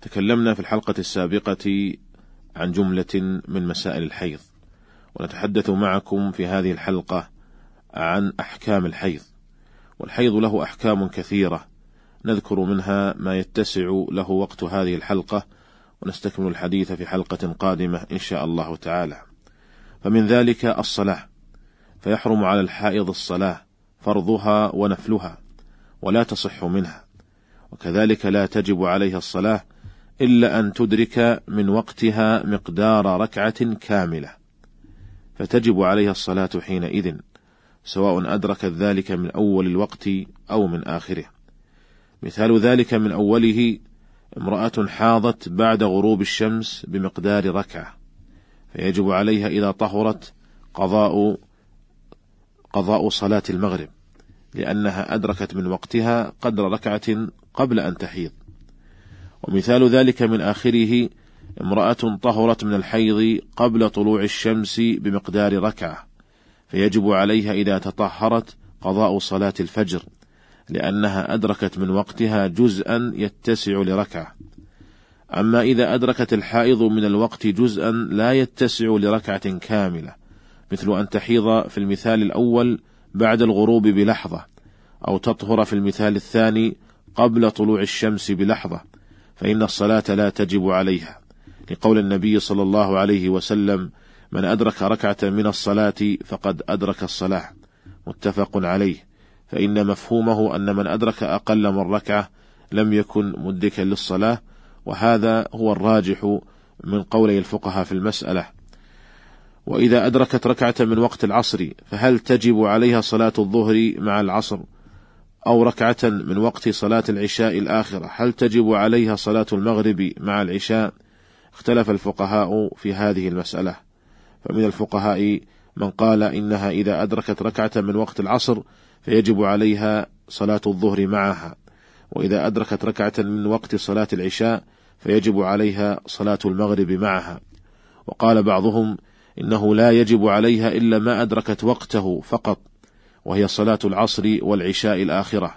تكلمنا في الحلقة السابقة عن جملة من مسائل الحيض ونتحدث معكم في هذه الحلقة عن أحكام الحيض والحيض له أحكام كثيرة نذكر منها ما يتسع له وقت هذه الحلقة ونستكمل الحديث في حلقة قادمة إن شاء الله تعالى. فمن ذلك الصلاة فيحرم على الحائض الصلاة فرضها ونفلها ولا تصح منها وكذلك لا تجب عليها الصلاة إلا أن تدرك من وقتها مقدار ركعة كاملة فتجب عليها الصلاة حينئذ سواء أدركت ذلك من أول الوقت أو من آخره. مثال ذلك من أوله امرأة حاضت بعد غروب الشمس بمقدار ركعة فيجب عليها إذا طهرت قضاء قضاء صلاة المغرب لأنها أدركت من وقتها قدر ركعة قبل أن تحيض. ومثال ذلك من آخره امرأة طهرت من الحيض قبل طلوع الشمس بمقدار ركعة فيجب عليها إذا تطهرت قضاء صلاة الفجر لأنها أدركت من وقتها جزءا يتسع لركعة. أما إذا أدركت الحائض من الوقت جزءا لا يتسع لركعة كاملة مثل أن تحيض في المثال الأول بعد الغروب بلحظة أو تطهر في المثال الثاني قبل طلوع الشمس بلحظة فإن الصلاة لا تجب عليها. لقول النبي صلى الله عليه وسلم من أدرك ركعة من الصلاة فقد أدرك الصلاة. متفق عليه. فإن مفهومه أن من أدرك أقل من ركعة لم يكن مدركا للصلاة وهذا هو الراجح من قولي الفقهاء في المسألة. وإذا أدركت ركعة من وقت العصر فهل تجب عليها صلاة الظهر مع العصر؟ أو ركعة من وقت صلاة العشاء الآخرة. هل تجب عليها صلاة المغرب مع العشاء؟ اختلف الفقهاء في هذه المسألة. فمن الفقهاء من قال إنها إذا أدركت ركعة من وقت العصر فيجب عليها صلاة الظهر معها. وإذا أدركت ركعة من وقت صلاة العشاء فيجب عليها صلاة المغرب معها. وقال بعضهم إنه لا يجب عليها إلا ما أدركت وقته فقط. وهي صلاة العصر والعشاء الآخرة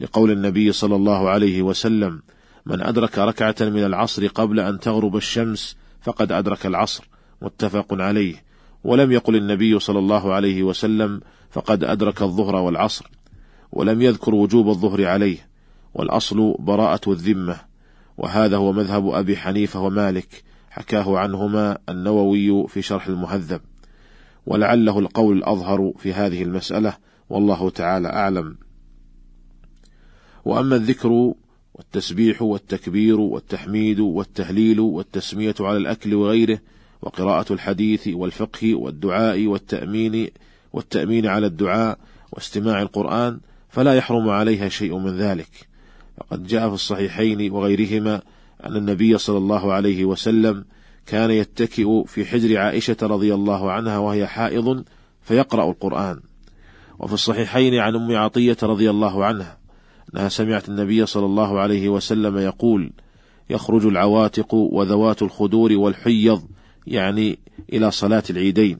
لقول النبي صلى الله عليه وسلم من أدرك ركعة من العصر قبل أن تغرب الشمس فقد أدرك العصر متفق عليه ولم يقل النبي صلى الله عليه وسلم فقد أدرك الظهر والعصر ولم يذكر وجوب الظهر عليه والأصل براءة الذمة وهذا هو مذهب أبي حنيفة ومالك حكاه عنهما النووي في شرح المهذب. ولعله القول الأظهر في هذه المسألة والله تعالى أعلم. وأما الذكر والتسبيح والتكبير والتحميد والتهليل والتسمية على الأكل وغيره وقراءة الحديث والفقه والدعاء والتأمين والتأمين على الدعاء واستماع القرآن فلا يحرم عليها شيء من ذلك. فقد جاء في الصحيحين وغيرهما أن النبي صلى الله عليه وسلم كان يتكئ في حجر عائشة رضي الله عنها وهي حائض فيقرأ القرآن. وفي الصحيحين عن أم عطية رضي الله عنها أنها سمعت النبي صلى الله عليه وسلم يقول يخرج العواتق وذوات الخدور والحيض يعني إلى صلاة العيدين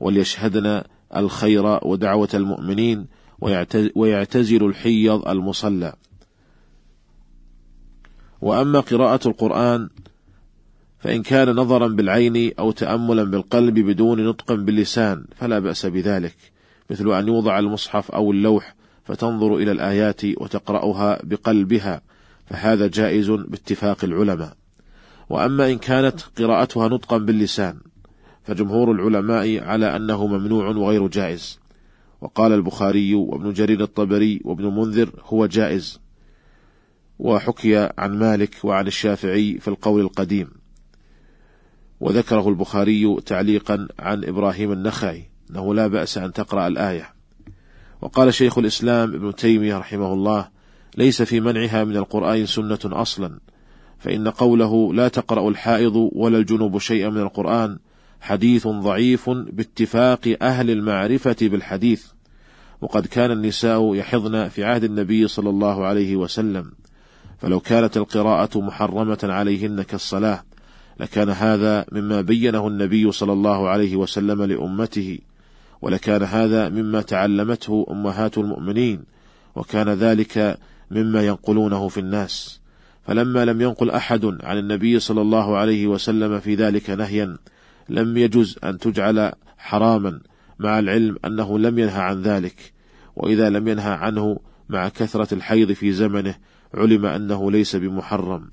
وليشهدن الخير ودعوة المؤمنين ويعتزل الحيض المصلى. وأما قراءة القرآن فإن كان نظرا بالعين أو تأملا بالقلب بدون نطق باللسان فلا بأس بذلك مثل أن يوضع المصحف أو اللوح فتنظر إلى الآيات وتقرأها بقلبها فهذا جائز باتفاق العلماء. وأما إن كانت قراءتها نطقا باللسان فجمهور العلماء على أنه ممنوع وغير جائز. وقال البخاري وابن جرير الطبري وابن منذر هو جائز. وحكي عن مالك وعن الشافعي في القول القديم. وذكره البخاري تعليقا عن إبراهيم النخعي أنه لا بأس أن تقرأ الآية. وقال شيخ الإسلام ابن تيمية رحمه الله ليس في منعها من القرآن سنة أصلا فإن قوله لا تقرأ الحائض ولا الجنوب شيئا من القرآن حديث ضعيف باتفاق أهل المعرفة بالحديث وقد كان النساء يحضن في عهد النبي صلى الله عليه وسلم فلو كانت القراءة محرمة عليهن كالصلاة لكان هذا مما بينه النبي صلى الله عليه وسلم لأمته ولكان هذا مما تعلمته أمهات المؤمنين وكان ذلك مما ينقلونه في الناس. فلما لم ينقل أحد عن النبي صلى الله عليه وسلم في ذلك نهيا لم يجز أن تجعل حراما مع العلم أنه لم ينهى عن ذلك. وإذا لم ينهى عنه مع كثرة الحيض في زمنه علم أنه ليس بمحرم.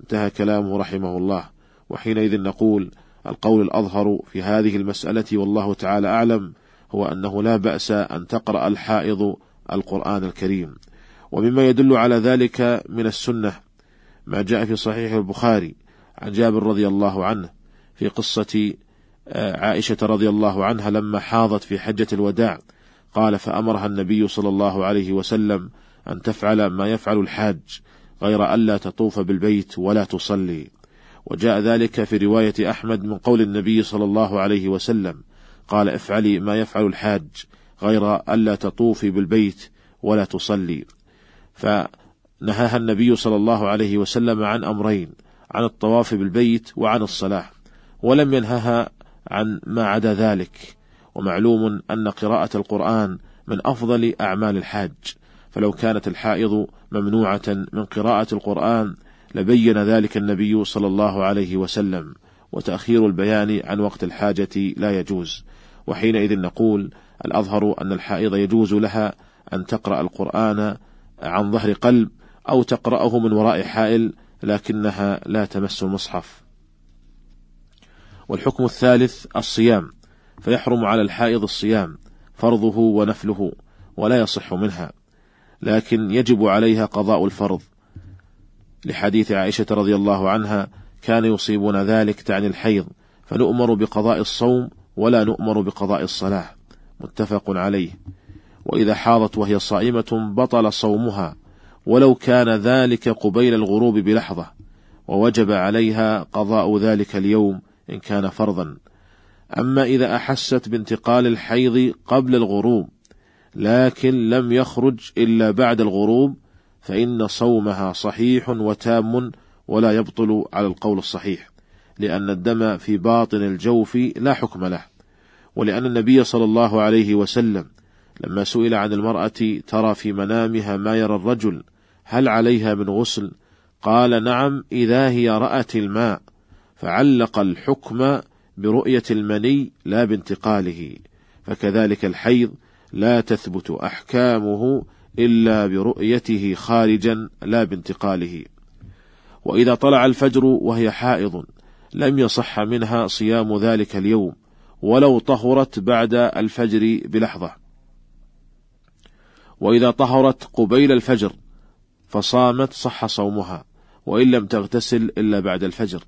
انتهى كلامه رحمه الله. وحينئذ نقول القول الأظهر في هذه المسألة والله تعالى أعلم هو أنه لا بأس أن تقرأ الحائض القرآن الكريم. ومما يدل على ذلك من السنة ما جاء في صحيح البخاري عن جابر رضي الله عنه في قصة آه، عائشة رضي الله عنها لما حاضت في حجة الوداع قال فأمرها النبي صلى الله عليه وسلم أن تفعل ما يفعل الحاج غير ألا تطوف بالبيت ولا تصلي. وجاء ذلك في رواية أحمد من قول النبي صلى الله عليه وسلم قال افعلي ما يفعل الحاج غير ألا تطوفي بالبيت ولا تصلي. فنهاها النبي صلى الله عليه وسلم عن أمرين عن الطواف بالبيت وعن الصلاة ولم ينهها عن ما عدا ذلك. ومعلوم أن قراءة القرآن من أفضل أعمال الحاج فلو كانت الحائض ممنوعة من قراءة القرآن لبين ذلك النبي صلى الله عليه وسلم وتأخير البيان عن وقت الحاجة لا يجوز. وحينئذ نقول الأظهر أن الحائض يجوز لها أن تقرأ القرآن عن ظهر قلب أو تقرأه من وراء حائل لكنها لا تمس المصحف. والحكم الثالث الصيام فيحرم على الحائض الصيام فرضه ونفله ولا يصح منها لكن يجب عليها قضاء الفرض. لحديث عائشة رضي الله عنها كان يصيبنا ذلك تعني الحيض فنؤمر بقضاء الصوم ولا نؤمر بقضاء الصلاة. متفق عليه. وإذا حاضت وهي صائمة بطل صومها ولو كان ذلك قبيل الغروب بلحظة ووجب عليها قضاء ذلك اليوم إن كان فرضا. أما إذا أحست بانتقال الحيض قبل الغروب لكن لم يخرج إلا بعد الغروب فإن صومها صحيح وتام ولا يبطل على القول الصحيح لأن الدم في باطن الجوف لا حكم له ولأن النبي صلى الله عليه وسلم لما سئل عن المرأة ترى في منامها ما يرى الرجل هل عليها من غسل؟ قال نعم إذا هي رأت الماء فعلق الحكم برؤية المني لا بانتقاله فكذلك الحيض لا تثبت أحكامه إلا برؤيته خارجا لا بانتقاله. وإذا طلع الفجر وهي حائض لم يصح منها صيام ذلك اليوم ولو طهرت بعد الفجر بلحظة. وإذا طهرت قبيل الفجر فصامت صح صومها وإن لم تغتسل إلا بعد الفجر.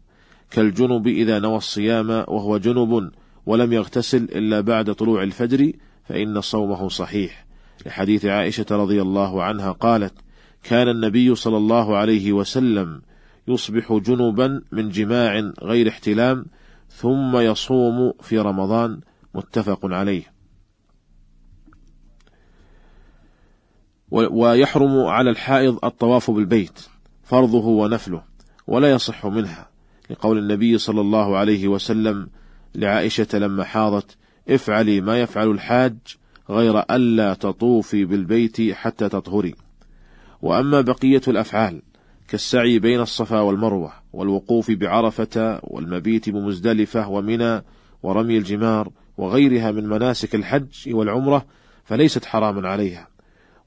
كالجنب إذا نوى الصيام وهو جنب ولم يغتسل إلا بعد طلوع الفجر فإن صومه صحيح. لحديث عائشة رضي الله عنها قالت كان النبي صلى الله عليه وسلم يصبح جنبا من جماع غير احتلام ثم يصوم في رمضان. متفق عليه. ويحرم على الحائض الطواف بالبيت فرضه ونفله ولا يصح منها. لقول النبي صلى الله عليه وسلم لعائشة لما حاضت افعلي ما يفعل الحاج غير ألا تطوفي بالبيت حتى تطهري. وأما بقية الأفعال كالسعي بين الصفا والمروة والوقوف بعرفة والمبيت بمزدلفة ومنى ورمي الجمار وغيرها من مناسك الحج والعمرة فليست حراما عليها.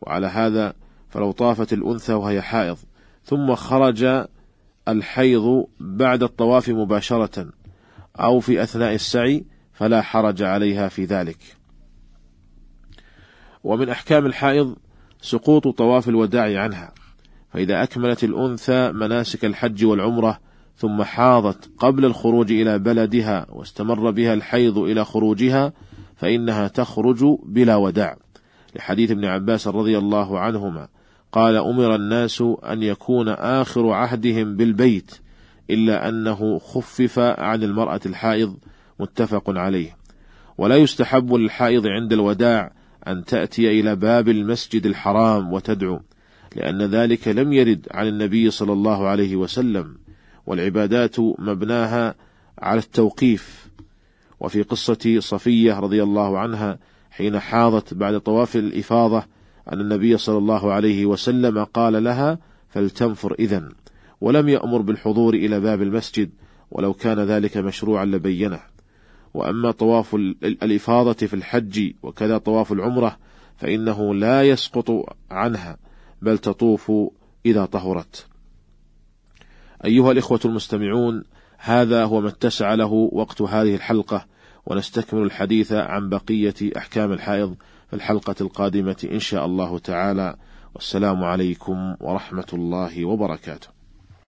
وعلى هذا فلو طافت الأنثى وهي حائض ثم خرج الحيض بعد الطواف مباشرة أو في أثناء السعي فلا حرج عليها في ذلك. ومن أحكام الحائض سقوط طواف الوداع عنها. فإذا أكملت الأنثى مناسك الحج والعمرة ثم حاضت قبل الخروج إلى بلدها واستمر بها الحيض إلى خروجها فإنها تخرج بلا وداع. لحديث ابن عباس رضي الله عنهما قال أمر الناس أن يكون آخر عهدهم بالبيت إلا أنه خفف عن المرأة الحائض متفق عليه. ولا يستحب للحائض عند الوداع أن تأتي إلى باب المسجد الحرام وتدعو لأن ذلك لم يرد عن النبي صلى الله عليه وسلم والعبادات مبناها على التوقيف. وفي قصة صفية رضي الله عنها حين حاضت بعد طواف الإفاضة أن النبي صلى الله عليه وسلم قال لها فلتنفر إذن. ولم يأمر بالحضور إلى باب المسجد ولو كان ذلك مشروعا لبينه. وأما طواف الإفاضة في الحج وكذا طواف العمرة فإنه لا يسقط عنها بل تطوف إذا طهرت. أيها الإخوة المستمعون هذا هو ما اتسع له وقت هذه الحلقة ونستكمل الحديث عن بقية أحكام الحائض في الحلقة القادمة إن شاء الله تعالى. والسلام عليكم ورحمة الله وبركاته.